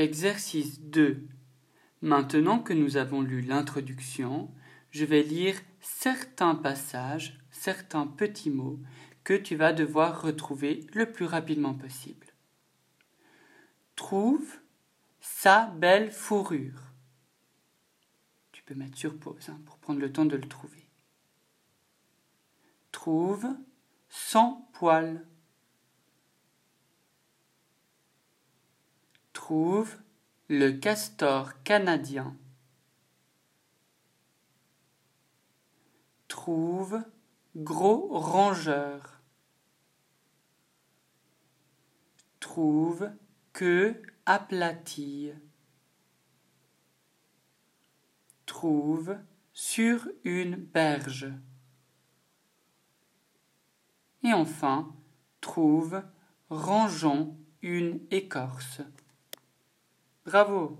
Exercice 2. Maintenant que nous avons lu l'introduction, je vais lire certains passages, certains petits mots que tu vas devoir retrouver le plus rapidement possible. Trouve sa belle fourrure. Tu peux mettre sur pause hein, pour prendre le temps de le trouver. Trouve sans poil. Trouve le castor canadien. Trouve gros rongeur. Trouve que aplatie. Trouve sur une berge. Et enfin, trouve rangeons une écorce. Bravo